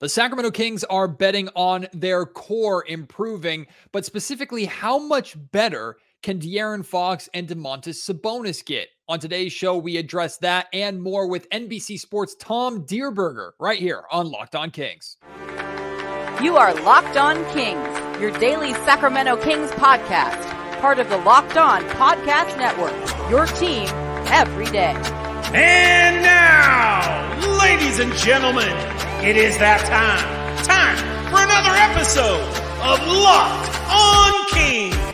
The Sacramento Kings are betting on their core improving, but specifically, how much better can De'Aaron Fox and Domantas Sabonis get? On today's show, we address that and more with NBC Sports' Tom Dierberger right here on Locked On Kings. You are Locked On Kings, your daily Sacramento Kings podcast, part of the Locked On Podcast Network, your team every day. And now, ladies and gentlemen, it is that time. Time for another episode of Locked on Kings.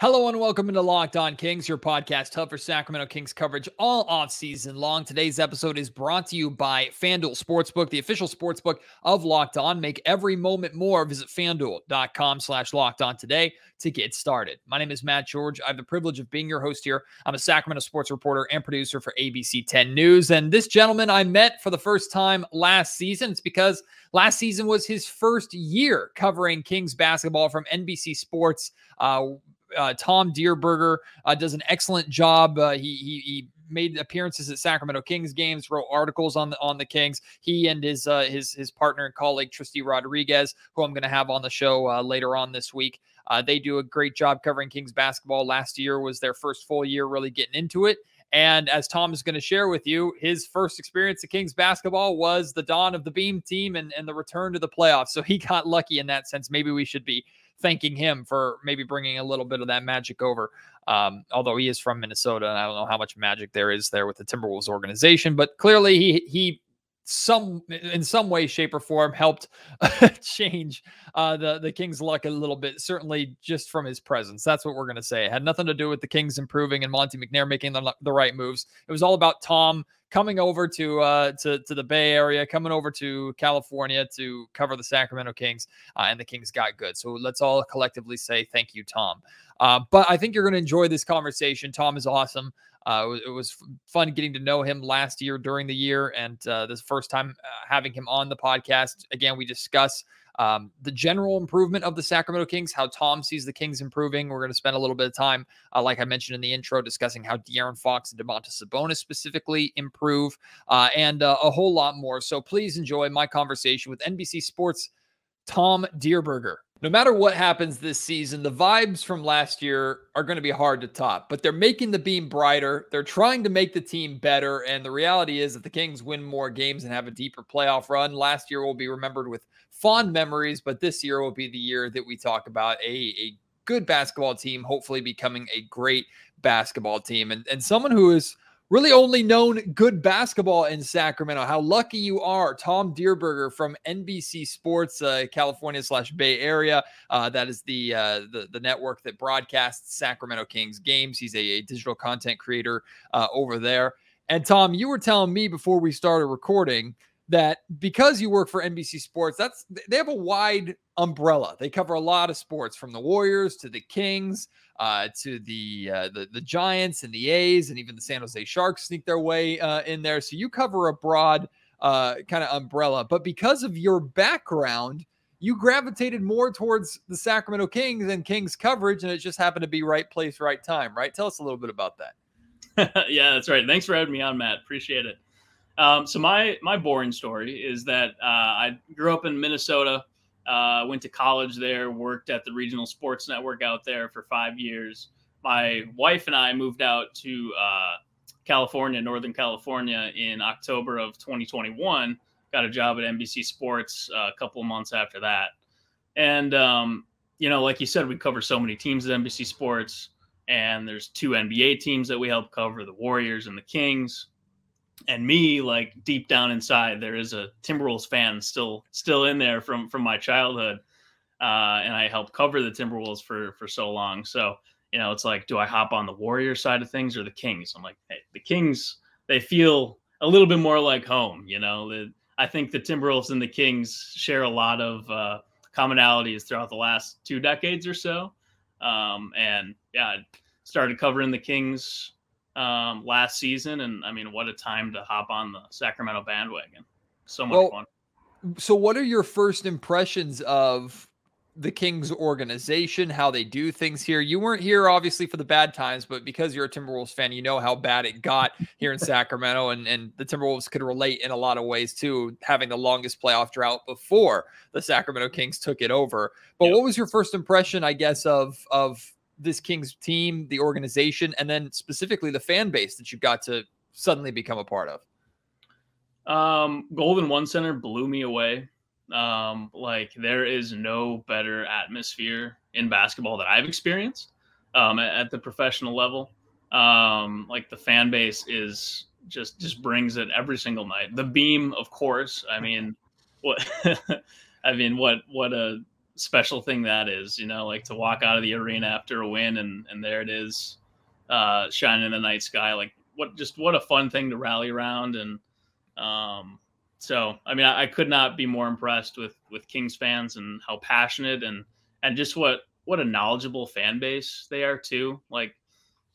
Hello and welcome into Locked On Kings, your podcast hub for Sacramento Kings coverage all off season long. Today's episode is brought to you by FanDuel Sportsbook, the official sportsbook of Locked On. Make every moment more. Visit fanduel.com slash locked on today to get started. My name is Matt George. I have the privilege of being your host here. I'm a Sacramento sports reporter and producer for ABC 10 News. And this gentleman I met for the first time last season. It's because last season was his first year covering Kings basketball from NBC Sports. Uh, uh, Tom Dierberger uh, does an excellent job. Uh, he, he, he made appearances at Sacramento Kings games, wrote articles on the on the Kings. He and his uh, his his partner and colleague Tristy Rodriguez, who I'm going to have on the show uh, later on this week. Uh, they do a great job covering Kings basketball. Last year was their first full year really getting into it. And as Tom is going to share with you, his first experience at Kings basketball was the dawn of the Beam team and, and the return to the playoffs. So he got lucky in that sense. Maybe we should be thanking him for maybe bringing a little bit of that magic over. Um, although he is from Minnesota, and I don't know how much magic there is there with the Timberwolves organization, but clearly he he some in some way, shape, or form helped change uh, the the Kings' luck a little bit. Certainly, just from his presence. That's what we're going to say. It had nothing to do with the Kings improving and Monte McNair making the, the right moves. It was all about Tom coming over to uh, to to the Bay Area, coming over to California to cover the Sacramento Kings, uh, and the Kings got good. So let's all collectively say thank you, Tom. Uh, but I think you're going to enjoy this conversation. Tom is awesome. Uh, it was fun getting to know him last year during the year, and uh, this first time uh, having him on the podcast. Again, we discuss um, the general improvement of the Sacramento Kings, how Tom sees the Kings improving. We're going to spend a little bit of time, uh, like I mentioned in the intro, discussing how De'Aaron Fox and Domantas Sabonis specifically improve, uh, and uh, a whole lot more. So please enjoy my conversation with NBC Sports Tom Dierberger. No matter what happens this season, the vibes from last year are going to be hard to top, but they're making the beam brighter. They're trying to make the team better. And the reality is that the Kings win more games and have a deeper playoff run. Last year will be remembered with fond memories, but this year will be the year that we talk about a, a good basketball team, hopefully becoming a great basketball team. And, and someone who is really only known good basketball in Sacramento. How lucky you are, Tom Dierberger from NBC Sports, uh, California slash Bay Area. Uh, that is the, uh, the the network that broadcasts Sacramento Kings games. He's a, a digital content creator uh, over there. And Tom, you were telling me before we started recording that because you work for NBC Sports, that's they have a wide umbrella. They cover a lot of sports from the Warriors to the Kings uh, to the, uh, the the Giants and the A's and even the San Jose Sharks sneak their way uh, in there. So you cover a broad uh, kind of umbrella. But because of your background, you gravitated more towards the Sacramento Kings and Kings coverage, and it just happened to be right place, right time. Right? Tell us a little bit about that. yeah, that's right. Thanks for having me on, Matt. Appreciate it. Um, so my my boring story is that uh, I grew up in Minnesota. Uh, went to college there, worked at the regional sports network out there for five years. My wife and I moved out to uh, California, Northern California, in October of 2021. Got a job at NBC Sports uh, a couple months after that. And, um, you know, like you said, we cover so many teams at NBC Sports, and there's two NBA teams that we help cover the Warriors and the Kings and me like deep down inside there is a timberwolves fan still still in there from from my childhood uh, and i helped cover the timberwolves for for so long. So you know it's like do i hop on the warrior side of things or the kings? I'm like hey the kings they feel a little bit more like home you know? I think the timberwolves and the kings share a lot of uh, commonalities throughout the last two decades or so. Um, and yeah I started covering the kings um, last season, and I mean, what a time to hop on the Sacramento bandwagon! So much well, fun. So, what are your first impressions of the Kings organization, how they do things here. You weren't here obviously for the bad times, but because you're a Timberwolves fan, you know how bad it got here in Sacramento, and and the Timberwolves could relate in a lot of ways too, having the longest playoff drought before the Sacramento Kings took it over. But yep. what was your first impression, I guess, of of this Kings team, the organization, and then specifically the fan base that you got to suddenly become a part of? Um, Golden One Center blew me away. Um, like there is no better atmosphere in basketball that I've experienced um, at, at the professional level. Um, like the fan base is just just brings it every single night. The beam, of course. I mean, what I mean, what what a special thing that is. You know, like to walk out of the arena after a win and and there it is, uh, shining in the night sky. Like what just what a fun thing to rally around and um so I mean, I, I, could not be more impressed with with Kings fans and how passionate and and just what what a knowledgeable fan base they are too. Like,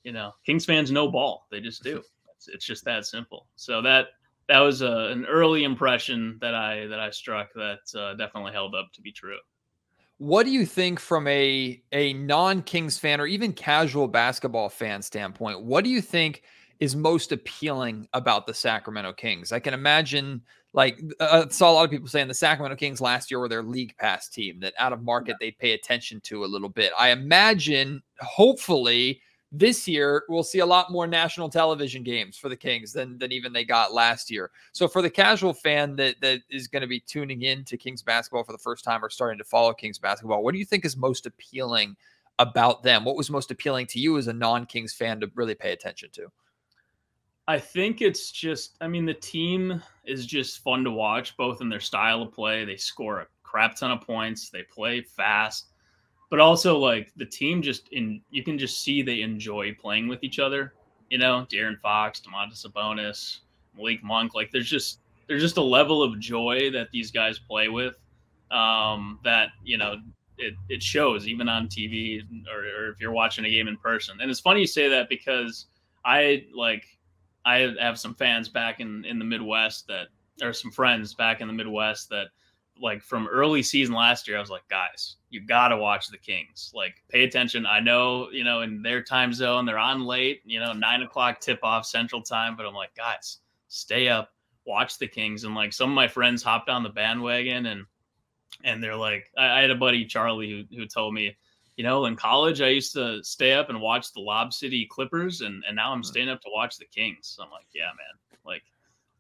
you know, Kings fans know ball; they just do. It's, it's just that simple. So that that was a, an early impression that I that I struck that uh, definitely held up to be true. What do you think from a a non Kings fan or even casual basketball fan standpoint? What do you think is most appealing about the Sacramento Kings? I can imagine like uh, saw a lot of people saying the Sacramento Kings last year were their league pass team that out of market they'd pay attention to a little bit. I imagine, hopefully, this year we'll see a lot more national television games for the Kings than than even they got last year. So for the casual fan that that is going to be tuning in to Kings basketball for the first time or starting to follow Kings basketball, what do you think is most appealing about them? What was most appealing to you as a non-Kings fan to really pay attention to? I think it's just, I mean, the team is just fun to watch, both in their style of play. They score a crap ton of points, they play fast, but also like the team just in, you can just see they enjoy playing with each other. You know, De'Aaron Fox, Domantas Sabonis, Malik Monk. Like there's just, there's just a level of joy that these guys play with um, that, you know, it, it shows even on TV or, or if you're watching a game in person. And it's funny you say that because I like, I have some fans back in in the Midwest that or some friends back in the Midwest that like from early season last year, I was like, guys, you gotta watch the Kings. Like, pay attention. I know, you know, in their time zone, they're on late, you know, nine o'clock tip off central time, but I'm like, guys, stay up, watch the Kings. And like some of my friends hopped on the bandwagon and and they're like, I, I had a buddy, Charlie, who who told me you know, in college, I used to stay up and watch the Lob City Clippers, and, and now I'm hmm. staying up to watch the Kings. So I'm like, yeah, man, like,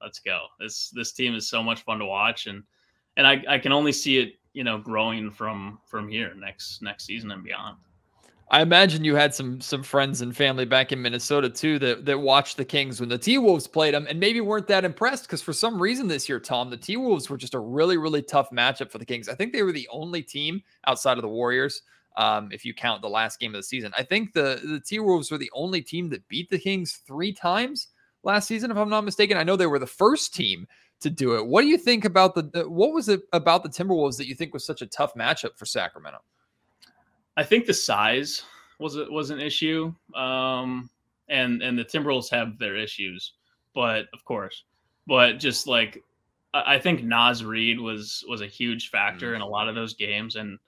let's go. This this team is so much fun to watch, and and I, I can only see it, you know, growing from from here next next season and beyond. I imagine you had some some friends and family back in Minnesota too that that watched the Kings when the T Wolves played them and maybe weren't that impressed because for some reason this year, Tom, the T Wolves were just a really really tough matchup for the Kings. I think they were the only team outside of the Warriors um, if you count the last game of the season. I think the the T Wolves were the only team that beat the Kings three times last season, if I'm not mistaken. I know they were the first team to do it. What do you think about the what was it about the Timberwolves that you think was such a tough matchup for Sacramento? I think the size was was an issue, um, and and the Timberwolves have their issues, but of course, but just like I think Naz Reid was was a huge factor mm-hmm. in a lot of those games, and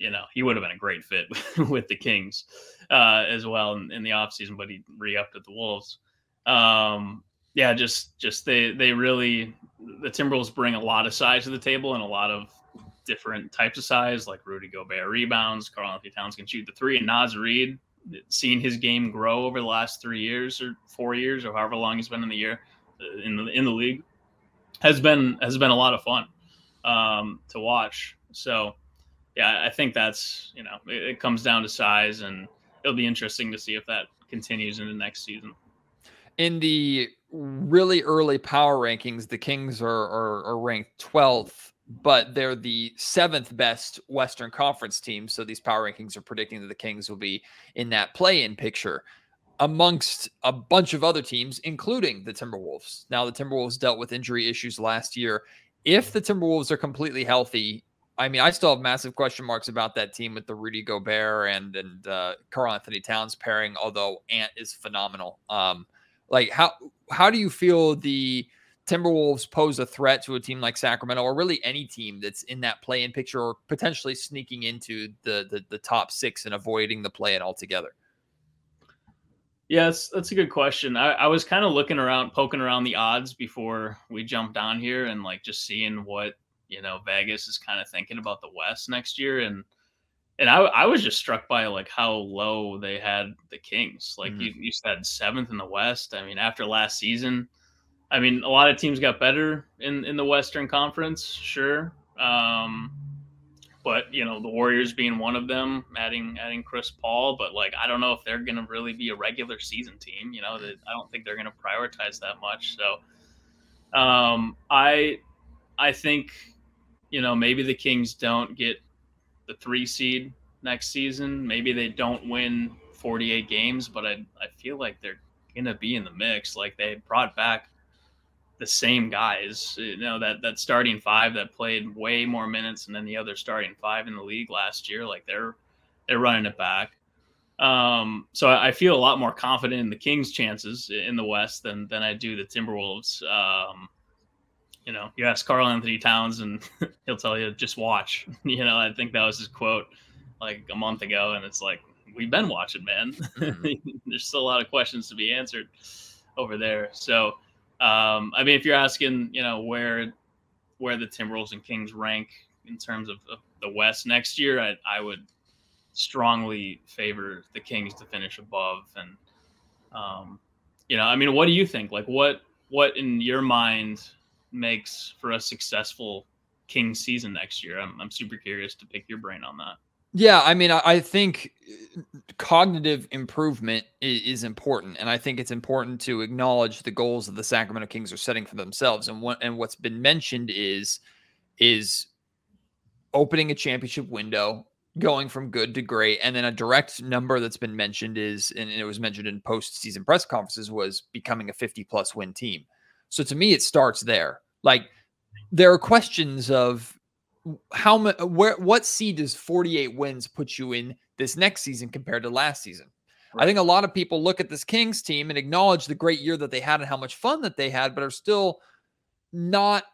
you know, he would have been a great fit with the Kings uh, as well in, in the offseason, but he re-upped at the Wolves. Um, yeah, just just they they really the Timberwolves bring a lot of size to the table and a lot of different types of size, like Rudy Gobert rebounds, Karl-Anthony Towns can shoot the three, and Naz Reid, seeing his game grow over the last three years or four years or however long he's been in the year uh, in the in the league, has been has been a lot of fun um, to watch. So yeah, I think that's you know it, it, comes down to size, and it'll be interesting to see if that continues into next season. In the really early power rankings, the Kings are are, are ranked 12th, but they're the seventh best Western Conference team. So these power rankings are predicting that the Kings will be in that play-in picture amongst a bunch of other teams, including the Timberwolves. Now, the Timberwolves dealt with injury issues last year. If the Timberwolves are completely healthy, I mean, I still have massive question marks about that team with the Rudy Gobert and and uh, Karl-Anthony Towns pairing. Although Ant is phenomenal. Um, like how how do you feel the Timberwolves pose a threat to a team like Sacramento, or really any team that's in that play-in picture, or potentially sneaking into the the, the top six and avoiding the play-in altogether? Yes, that's a good question. I, I was kind of looking around, poking around the odds before we jumped on here, and like just seeing what you know Vegas is kind of thinking about the West next year, and and I, I was just struck by like how low they had the Kings. Like mm-hmm. you, you said, seventh in the West. I mean, after last season, I mean, a lot of teams got better in in the Western Conference, sure. Um, but you know the Warriors being one of them, adding adding Chris Paul. But like I don't know if they're gonna really be a regular season team. You know, that I don't think they're gonna prioritize that much. So um, I I think you know maybe the Kings don't get the three seed next season. Maybe they don't win 48 games, but I I feel like they're gonna be in the mix. Like they brought back the same guys. You know that that starting five that played way more minutes than the other starting five in the league last year. Like they're they're running it back. Um, so I feel a lot more confident in the Kings' chances in the West than than I do the Timberwolves. Um, you know, you ask Karl-Anthony Towns and he'll tell you just watch. You know, I think that was his quote like a month ago, and it's like we've been watching, man. Mm-hmm. There's still a lot of questions to be answered over there. So um, I mean, if you're asking, you know, where where the Timberwolves and Kings rank in terms of, of the West next year, I, I, would strongly favor the Kings to finish above. And um, you know, I mean, what do you think? Like, what what in your mind makes for a successful Kings season next year? I'm I'm super curious to pick your brain on that. Yeah, I mean, I, think uh, cognitive improvement is, is, important, and I think it's important to acknowledge the goals that the Sacramento Kings are setting for themselves. And what and what's been mentioned is is opening a championship window, going from good to great, and then a direct number that's been mentioned is, and it was mentioned in postseason press conferences, was becoming a 50 plus win team. So to me, it starts there. Like there are questions of how much where what seed does 48 wins put you in this next season compared to last season? Right. I think a lot of people look at this Kings team and acknowledge the great year that they had and how much fun that they had, but are still not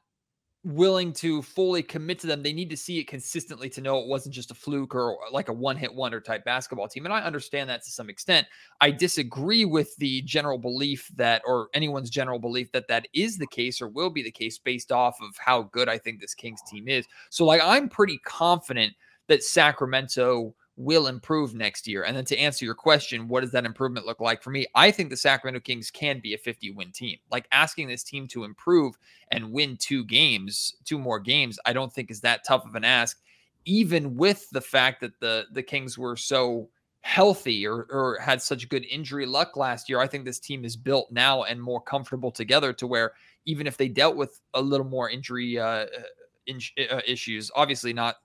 willing to fully commit to them, they need to see it consistently to know it wasn't just a fluke or uh, like a one hit wonder type basketball team. And I understand that to some extent. I disagree with the general belief that, or anyone's general belief that that is the case or will be the case based off of how good I think this Kings team is. So, like, I'm pretty confident that Sacramento will improve next year. And then to answer your question, what does that improvement look like for me? I think the Sacramento Kings can be a 50 win team. Like asking this team to improve and win two games, two more games, I don't think is that tough of an ask, even with the fact that the the Kings were so healthy or, or had such good injury luck last year. I think this team is built now and more comfortable together to where even if they dealt with a little more injury uh, in, uh, issues, obviously not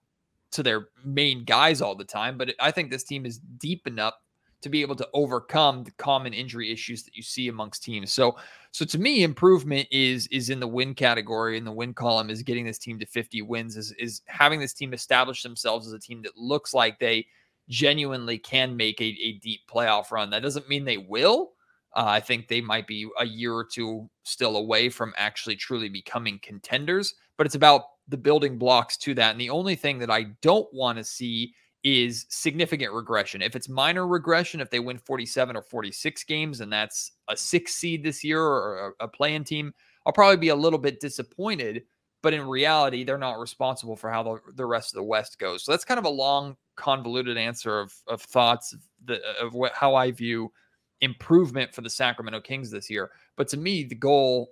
to their main guys all the time, but I think this team is deep enough to be able to overcome the common injury issues that you see amongst teams. So, so to me, improvement is is in the win category. In the win column is getting this team to 50 wins. Is is having this team establish themselves as a team that looks like they genuinely can make a, a deep playoff run. That doesn't mean they will. Uh, I think they might be a year or two still away from actually truly becoming contenders, but it's about the building blocks to that. And the only thing that I don't want to see is significant regression. If it's minor regression, if they win 47 or 46 games and that's a six seed this year or a, a play-in team, I'll probably be a little bit disappointed. But in reality, they're not responsible for how the, the rest of the West goes. So that's kind of a long, convoluted answer of, of thoughts of, the, of what, how I view improvement for the Sacramento Kings this year. But to me, the goal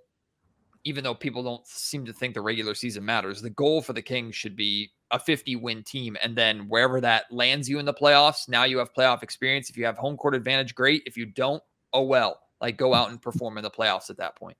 even though people don't seem to think the regular season matters, the goal for the Kings should be a 50 win team. And then wherever that lands you in the playoffs, now you have playoff experience. If you have home court advantage, great. If you don't, oh well. Like go out and perform in the playoffs at that point.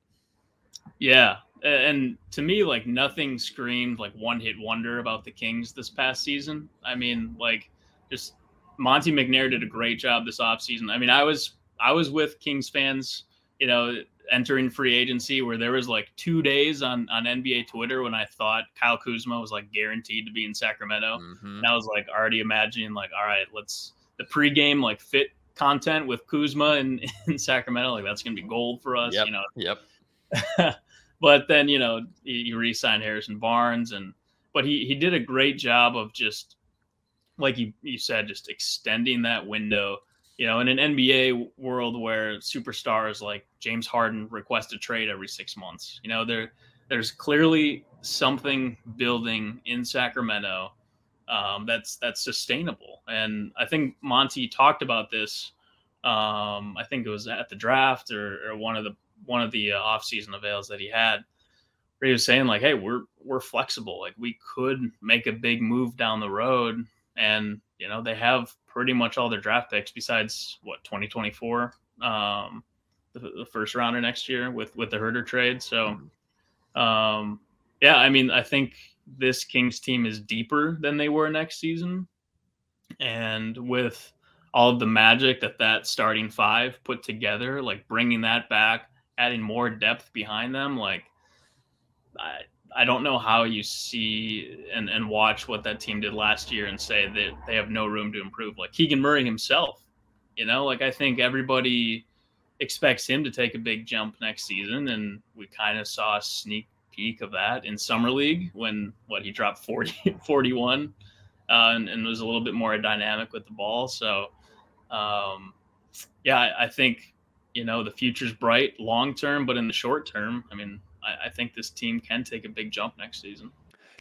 Yeah. And to me, like nothing screamed like one hit wonder about the Kings this past season. I mean, like just Monte McNair did a great job this offseason. I mean, I was I was with Kings fans, you know, entering free agency where there was like two days on on NBA Twitter when I thought Kyle Kuzma was like guaranteed to be in Sacramento. Mm-hmm. And I was like already imagining like, all right, let's the pregame like fit content with Kuzma in, in Sacramento, like that's gonna be gold for us, yep. you know. Yep. but then you know he, he re-signed Harrison Barnes, and but he he did a great job of just like you you said, just extending that window. You know, in an NBA world where superstars like James Harden request a trade every six months, you know, there there's clearly something building in Sacramento um, that's that's sustainable. And I think Monte talked about this. Um, I think it was at the draft or, or one of the one of the uh, off-season avails that he had, where he was saying like, "Hey, we're we're flexible. Like we could make a big move down the road, and you know they have pretty much all their draft picks besides what 2024, um, the, the first rounder next year with with the Huerter trade. So, mm-hmm. um, yeah, I mean, I think this Kings team is deeper than they were next season. And with all of the magic that that starting five put together, like bringing that back, adding more depth behind them, like I, I don't know how you see and, and watch what that team did last year and say that they have no room to improve. Like Keegan Murray himself, you know, like I think everybody expects him to take a big jump next season. And we kind of saw a sneak peek of that in summer league when what he dropped 40 41 uh, and, and, was a little bit more dynamic with the ball so um, yeah I, I, think you know the future's bright long term but in the short term i mean I, I think this team can take a big jump next season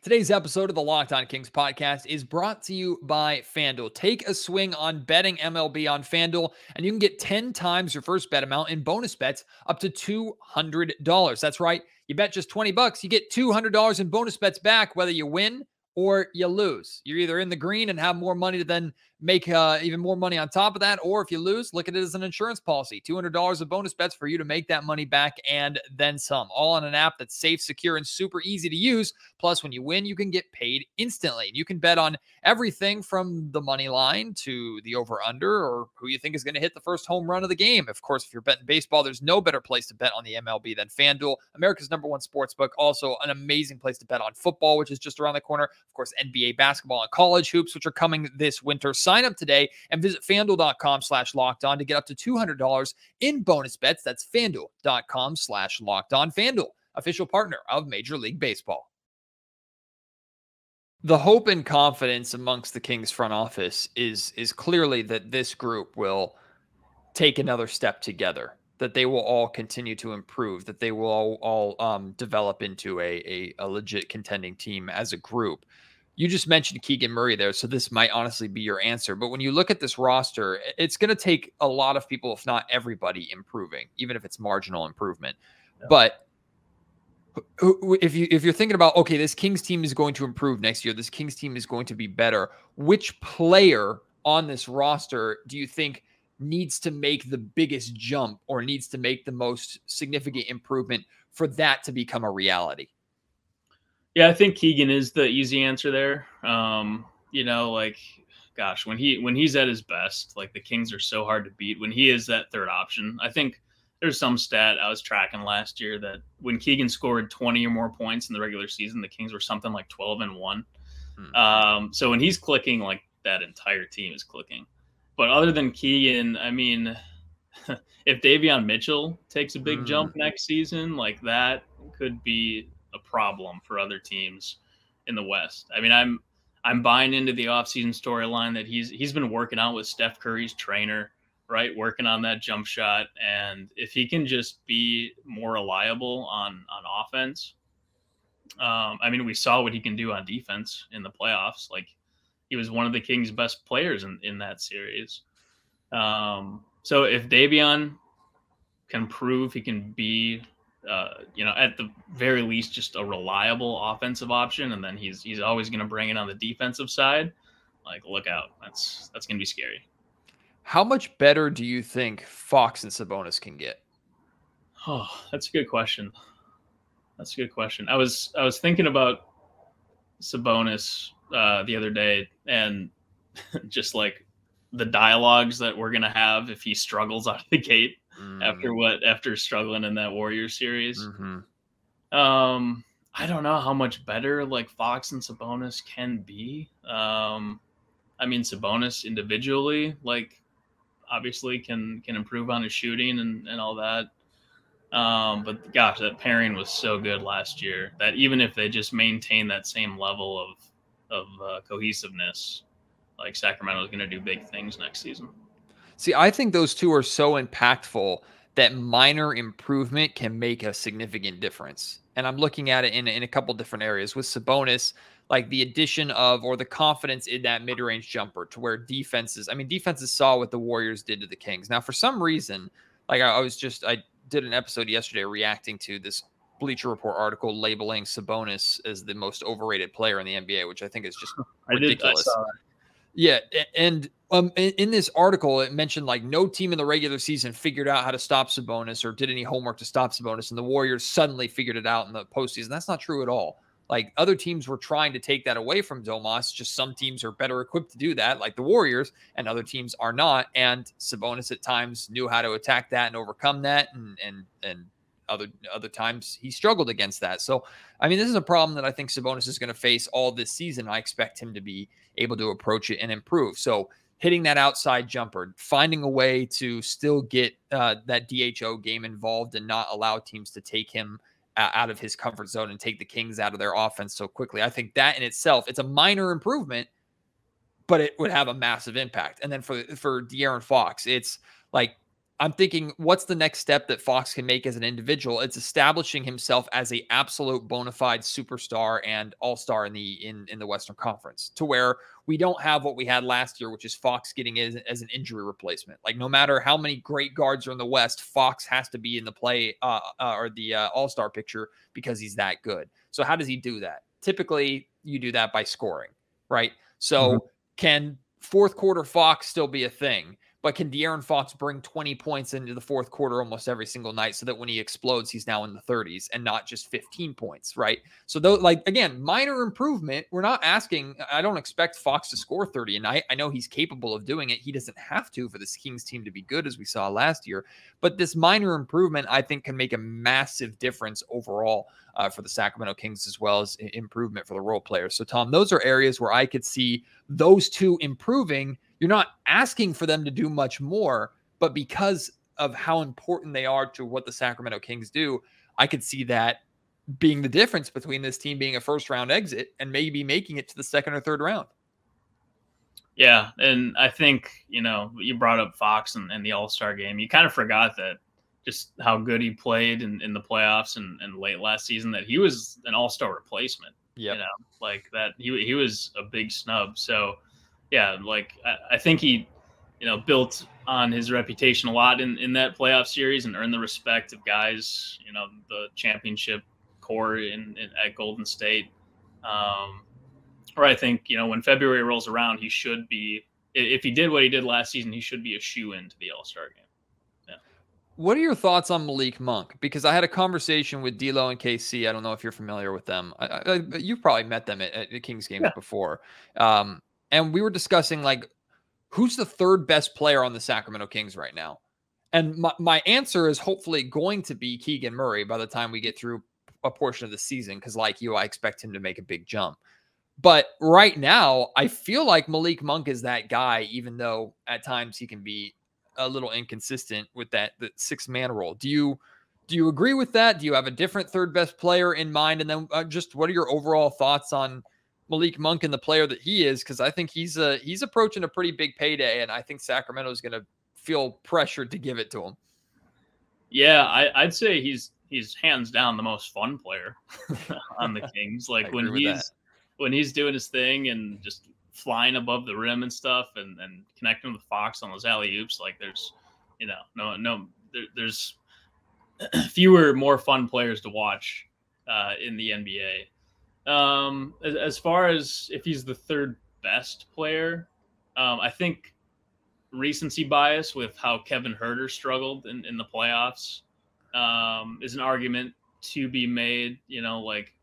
Today's episode of the Locked On Kings podcast is brought to you by FanDuel. Take a swing on betting MLB on FanDuel, and you can get 10 times your first bet amount in bonus bets up to $200. That's right. You bet just 20 bucks, you get $200 in bonus bets back, whether you win or you lose. You're either in the green and have more money to then make uh, even more money on top of that. Or if you lose, look at it as an insurance policy $200 of bonus bets for you to make that money back and then some. All on an app that's safe, secure, and super easy to use. Plus, when you win, you can get paid instantly. You can bet on everything from the money line to the over under or who you think is going to hit the first home run of the game. Of course, if you're betting baseball, there's no better place to bet on the MLB than FanDuel, America's number one sports book. Also, an amazing place to bet on football, which is just around the corner. Of course, NBA basketball and college hoops, which are coming this winter. Sign up today and visit fanduel.com slash locked on to get up to $200 in bonus bets. That's fanduel.com slash locked on. Fanduel, official partner of Major League Baseball. The hope and confidence amongst the Kings front office is is clearly that this group will take another step together that they will all continue to improve, that they will all, all um, develop into a, a, a legit contending team as a group. You just mentioned Keegan Murray there, so this might honestly be your answer. But when you look at this roster, it's going to take a lot of people, if not everybody, improving, even if it's marginal improvement. Yeah. But if you if you're thinking about okay, this Kings team is going to improve next year, this Kings team is going to be better. Which player on this roster do you think needs to make the biggest jump or needs to make the most significant improvement for that to become a reality? Yeah, I think Keegan is the easy answer there. Um, you know, like gosh, when he when he's at his best, like the Kings are so hard to beat. When he is that third option, I think there's some stat I was tracking last year that when Keegan scored 20 or more points in the regular season, the Kings were something like 12 and one. Hmm. Um, so when he's clicking, like that entire team is clicking. But other than Keegan, I mean, if Davion Mitchell takes a big mm. jump next season, like that could be a problem for other teams in the West. I mean, I'm I'm buying into the offseason storyline that he's he's been working out with Steph Curry's trainer, right? Working on that jump shot. And if he can just be more reliable on on offense, um, I mean, we saw what he can do on defense in the playoffs. Like he was one of the Kings' best players in, in that series. Um, so if Davion can prove he can be, uh, you know, at the very least, just a reliable offensive option, and then he's he's always going to bring it on the defensive side. Like, look out! That's that's going to be scary. How much better do you think Fox and Sabonis can get? Oh, that's a good question. That's a good question. I was I was thinking about Sabonis uh, the other day, and just like the dialogues that we're gonna have if he struggles out of the gate mm-hmm. after what after struggling in that Warrior series. Mm-hmm. Um, I don't know how much better like Fox and Sabonis can be. Um, I mean Sabonis individually, like obviously can can improve on his shooting and, and all that. Um, but gosh, that pairing was so good last year that even if they just maintain that same level of of uh, cohesiveness, like Sacramento is going to do big things next season. See, I think those two are so impactful that minor improvement can make a significant difference. And I'm looking at it in, in a couple different areas with Sabonis, like the addition of or the confidence in that mid range jumper to where defenses, I mean, defenses saw what the Warriors did to the Kings. Now, for some reason, like I, I was just, I did an episode yesterday reacting to this Bleacher Report article labeling Sabonis as the most overrated player in the NBA, which I think is just ridiculous. Did, yeah, and um, in, this article, it mentioned like no team in the regular season figured out how to stop Sabonis or did any homework to stop Sabonis, and the Warriors suddenly figured it out in the postseason. That's not true at all. Like other teams were trying to take that away from Domas. Just some teams are better equipped to do that, like the Warriors, and other teams are not. And Sabonis at times knew how to attack that and overcome that, and and and other other times he struggled against that. So, I mean, this is a problem that I think Sabonis is going to face all this season. I expect him to be able to approach it and improve. So, hitting that outside jumper, finding a way to still get uh, that DHO game involved and not allow teams to take him out of his comfort zone and take the Kings out of their offense so quickly. I think that in itself, it's a minor improvement, but it would have a massive impact. And then for for De'Aaron Fox, it's like I'm thinking, what's the next step that Fox can make as an individual? It's establishing himself as a absolute bona fide superstar and all star in the in in the Western Conference, to where we don't have what we had last year, which is Fox getting as, as an injury replacement. Like no matter how many great guards are in the West, Fox has to be in the play uh, uh, or the uh, all star picture because he's that good. So how does he do that? Typically, you do that by scoring, right? So mm-hmm. can fourth quarter Fox still be a thing? But can De'Aaron Fox bring 20 points into the fourth quarter almost every single night so that when he explodes, he's now in the 30s and not just 15 points, right? So, though, like, again, minor improvement. We're not asking, I don't expect Fox to score 30 a night. I know he's capable of doing it. He doesn't have to for this Kings team to be good, as we saw last year. But this minor improvement, I think, can make a massive difference overall uh, for the Sacramento Kings as well as improvement for the role players. So, Tom, those are areas where I could see those two improving you're not asking for them to do much more, but because of how important they are to what the Sacramento Kings do, I could see that being the difference between this team being a first round exit and maybe making it to the second or third round. Yeah. And I think, you know, you brought up Fox and, and the All Star game. You kind of forgot that just how good he played in, in the playoffs and, and late last season, that he was an All Star replacement. Yeah. You know, like that. He, he was a big snub. So, yeah, like I, I, think he, you know, built on his reputation a lot in, in that playoff series and earned the respect of guys, you know, the championship core in, in at Golden State. Um, or I think, you know, when February rolls around, he should be, if he did what he did last season, he should be a shoe into the All Star game. Yeah. What are your thoughts on Malik Monk? Because I had a conversation with D'Lo and KC. I don't know if you're familiar with them. I, I, you've probably met them at, at Kings games yeah. before. Um, and we were discussing like who's the third best player on the Sacramento Kings right now. And my, my answer is hopefully going to be Keegan Murray by the time we get through a portion of the season, because like you, I expect him to make a big jump. But right now, I feel like Malik Monk is that guy, even though at times he can be a little inconsistent with that the six man role. Do you do you agree with that? Do you have a different third best player in mind? And then uh, just what are your overall thoughts on Malik Monk and the player that he is because I think he's a he's approaching a pretty big payday, and I think Sacramento is going to feel pressured to give it to him. Yeah, I, would say he's he's hands down the most fun player on the Kings. Like when he's that. when he's doing his thing and just flying above the rim and stuff, and and connecting with Fox on those alley oops. Like there's, you know, no no there, there's fewer more fun players to watch uh, in the NBA. Um, as, as far as if he's the third best player, um, I think recency bias with how Kevin Huerter struggled in, in the playoffs um, is an argument to be made. You know, like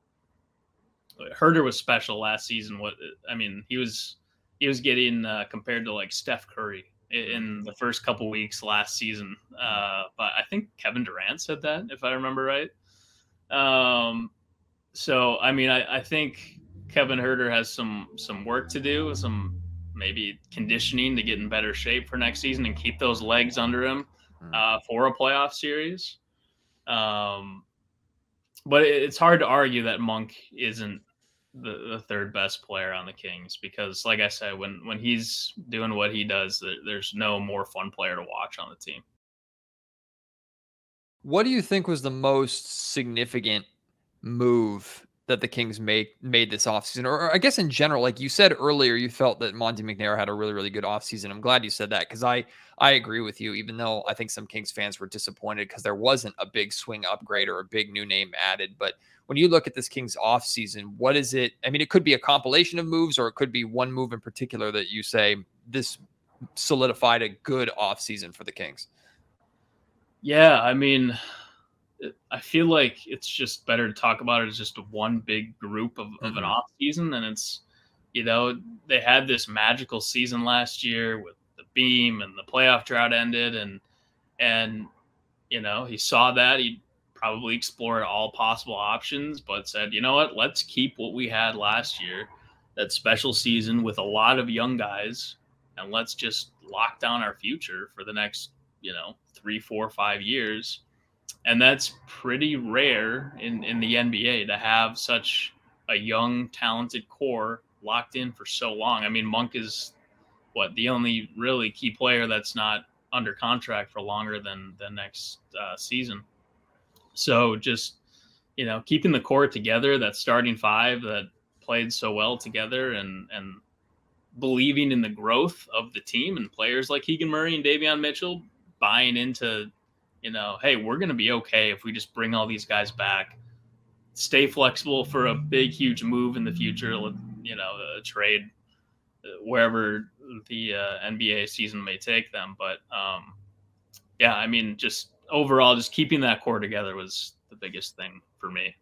Huerter was special last season. What I mean, he was he was getting uh, compared to like Steph Curry in the first couple weeks last season. Uh, but I think Kevin Durant said that, if I remember right. Um, so I mean, I, I think Kevin Huerter has some some work to do, some maybe conditioning to get in better shape for next season and keep those legs under him hmm. uh, for a playoff series. Um, but it's hard to argue that Monk isn't the, the third best player on the Kings because, like I said, when when he's doing what he does, there, there's no more fun player to watch on the team. What do you think was the most significant move that the Kings made made this offseason? Or, or I guess in general, like you said earlier, you felt that Monte McNair had a really, really good offseason. I'm glad you said that because I I agree with you, even though I think some Kings fans were disappointed because there wasn't a big swing upgrade or a big new name added. But when you look at this Kings offseason, what is it? I mean, it could be a compilation of moves or it could be one move in particular that you say this solidified a good offseason for the Kings. Yeah, I mean, I feel like it's just better to talk about it as just one big group of, of mm-hmm. an off season. And it's, you know, they had this magical season last year with the beam and the playoff drought ended. And, and, you know, he saw that. He probably explored all possible options, but said, you know what, let's keep what we had last year, that special season with a lot of young guys, and let's just lock down our future for the next, you know, three, four, five years and that's pretty rare in in the NBA to have such a young, talented core locked in for so long. I mean, Monk is what the only really key player that's not under contract for longer than the next uh, season. So just you know, keeping the core together, that starting five that played so well together, and and believing in the growth of the team and players like Keegan Murray and Davion Mitchell buying into you know, hey, we're going to be okay if we just bring all these guys back, stay flexible for a big, huge move in the future, you know, a trade uh, wherever the uh, NBA season may take them. But um, yeah, I mean, just overall, just keeping that core together was the biggest thing for me.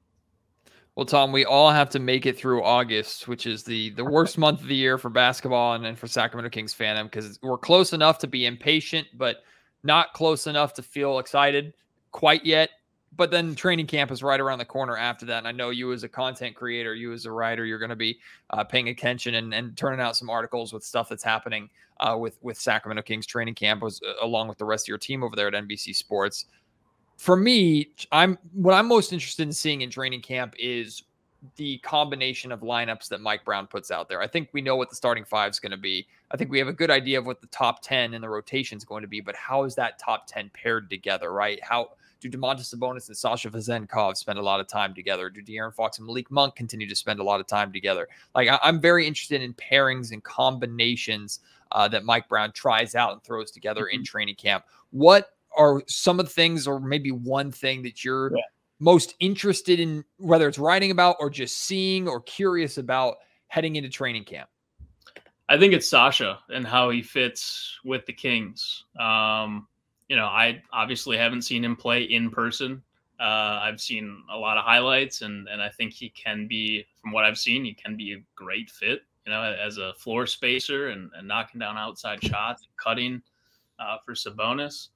Well, Tom, we all have to make it through August, which is the the worst month of the year for basketball and, and for Sacramento Kings fandom because we're close enough to be impatient, but not close enough to feel excited quite yet. But then training camp is right around the corner after that. And I know you as a content creator, you as a writer, you're going to be uh, paying attention and, and turning out some articles with stuff that's happening uh, with with Sacramento Kings training camp, was, uh, along with the rest of your team over there at NBC Sports. For me, I'm what I'm most interested in seeing in training camp is the combination of lineups that Mike Brown puts out there. I think we know what the starting five is going to be. I think we have a good idea of what the top 10 in the rotation is going to be, but how is that top 10 paired together, right? How do Domantas Sabonis and Sasha Vezenkov spend a lot of time together? Do De'Aaron Fox and Malik Monk continue to spend a lot of time together? Like, I, am very interested in pairings and combinations uh, that Mike Brown tries out and throws together mm-hmm. in training camp. What are some of the things, or maybe one thing that you're yeah most interested in, whether it's writing about or just seeing or curious about heading into training camp? I think it's Sasha and how he fits with the Kings. Um, you know, I obviously haven't seen him play in person. Uh, I've seen a lot of highlights, and and I think he can be, from what I've seen, he can be a great fit. You know, as a floor spacer and, and knocking down outside shots, cutting uh, for Sabonis.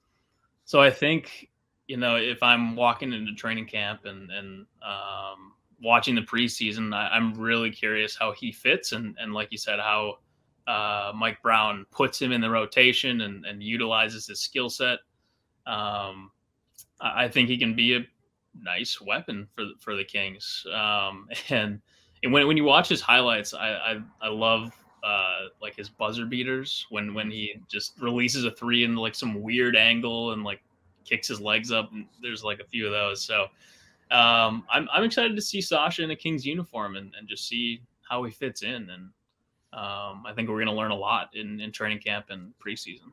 So I think you know, if I'm walking into training camp and and um, watching the preseason, I, am really curious how he fits, and and like you said, how uh, Mike Brown puts him in the rotation and, and utilizes his skill set. Um, I think he can be a nice weapon for for the Kings. Um, and and when when you watch his highlights, I I, I love uh, like his buzzer beaters when when he just releases a three in like some weird angle and like kicks his legs up. And there's like a few of those. So um, I'm I'm excited to see Sasha in a Kings uniform and, and just see how he fits in. And um, I think we're going to learn a lot in, in training camp and preseason.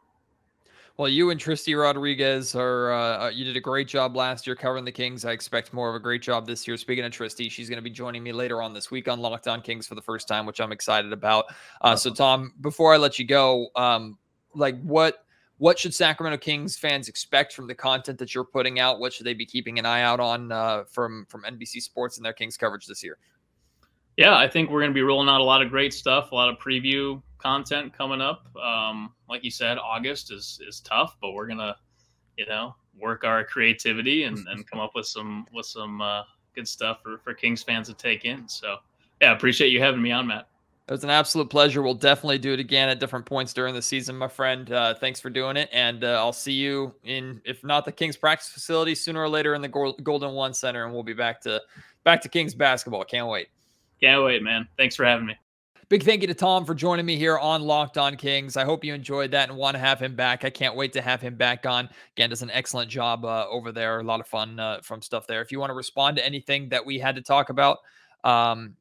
Well, you and Tristy Rodriguez are uh, uh, you did a great job last year covering the Kings. I expect more of a great job this year. Speaking of Tristy, she's going to be joining me later on this week on Locked On Kings for the first time, which I'm excited about. Uh, so, Tom, before I let you go, um, like what what should Sacramento Kings fans expect from the content that you're putting out? What should they be keeping an eye out on uh, from from NBC Sports and their Kings coverage this year? Yeah, I think we're going to be rolling out a lot of great stuff, a lot of preview content coming up. Um, like you said, August is is tough, but we're gonna, you know, work our creativity and, and come up with some with some uh, good stuff for, for Kings fans to take in. So yeah, appreciate you having me on, Matt. It was an absolute pleasure. We'll definitely do it again at different points during the season, my friend. Uh, thanks for doing it, and uh, I'll see you in, if not the Kings practice facility, sooner or later in the Golden One Center, and we'll be back to back to Kings basketball. Can't wait. Can't wait, man. Thanks for having me. Big thank you to Tom for joining me here on Locked On Kings. I hope you enjoyed that and want to have him back. I can't wait to have him back on. Again, does an excellent job uh, over there. A lot of fun uh, from stuff there. If you want to respond to anything that we had to talk about, um,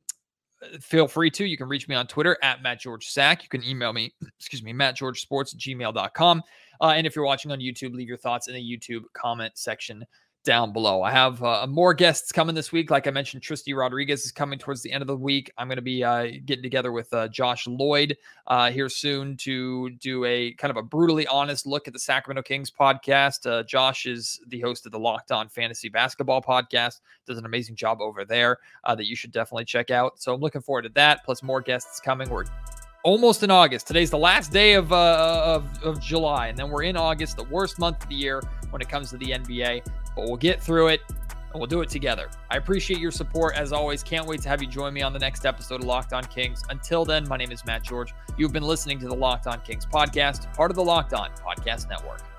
feel free to. You can reach me on Twitter at Matt George Sack. You can email me, excuse me, mattgeorgesports at gmail.com. Uh, and if you're watching on YouTube, leave your thoughts in the YouTube comment section down below. I have uh, more guests coming this week. Like I mentioned, Tristi Rodriguez is coming towards the end of the week. I'm going to be uh, getting together with uh, Josh Lloyd uh, here soon to do a kind of a brutally honest look at the Sacramento Kings podcast. Uh, Josh is the host of the Locked On Fantasy Basketball podcast. Does an amazing job over there uh, that you should definitely check out. So I'm looking forward to that. Plus more guests coming. We're almost in August. Today's the last day of, of, of July, and then we're in August, the worst month of the year when it comes to the NBA but we'll get through it and we'll do it together. I appreciate your support as always. Can't wait to have you join me on the next episode of Locked On Kings. Until then, my name is Matt George. You've been listening to the Locked On Kings podcast, part of the Locked On Podcast Network.